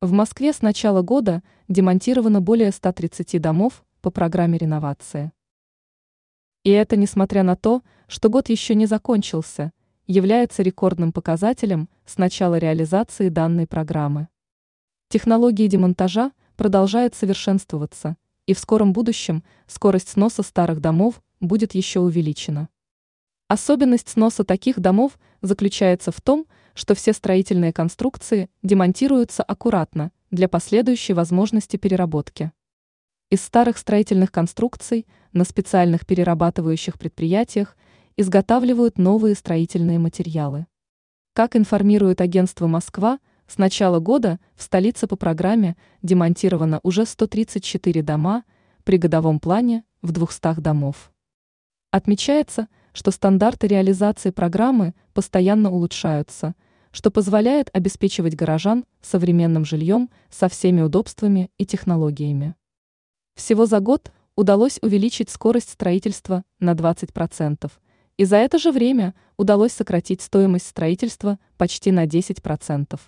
В Москве с начала года демонтировано более 130 домов по программе реновации. И это несмотря на то, что год еще не закончился, является рекордным показателем с начала реализации данной программы. Технологии демонтажа продолжают совершенствоваться, и в скором будущем скорость сноса старых домов будет еще увеличена. Особенность сноса таких домов заключается в том, что все строительные конструкции демонтируются аккуратно для последующей возможности переработки. Из старых строительных конструкций на специальных перерабатывающих предприятиях изготавливают новые строительные материалы. Как информирует агентство «Москва», с начала года в столице по программе демонтировано уже 134 дома при годовом плане в 200 домов. Отмечается, что стандарты реализации программы постоянно улучшаются – что позволяет обеспечивать горожан современным жильем со всеми удобствами и технологиями. Всего за год удалось увеличить скорость строительства на 20%, и за это же время удалось сократить стоимость строительства почти на 10%.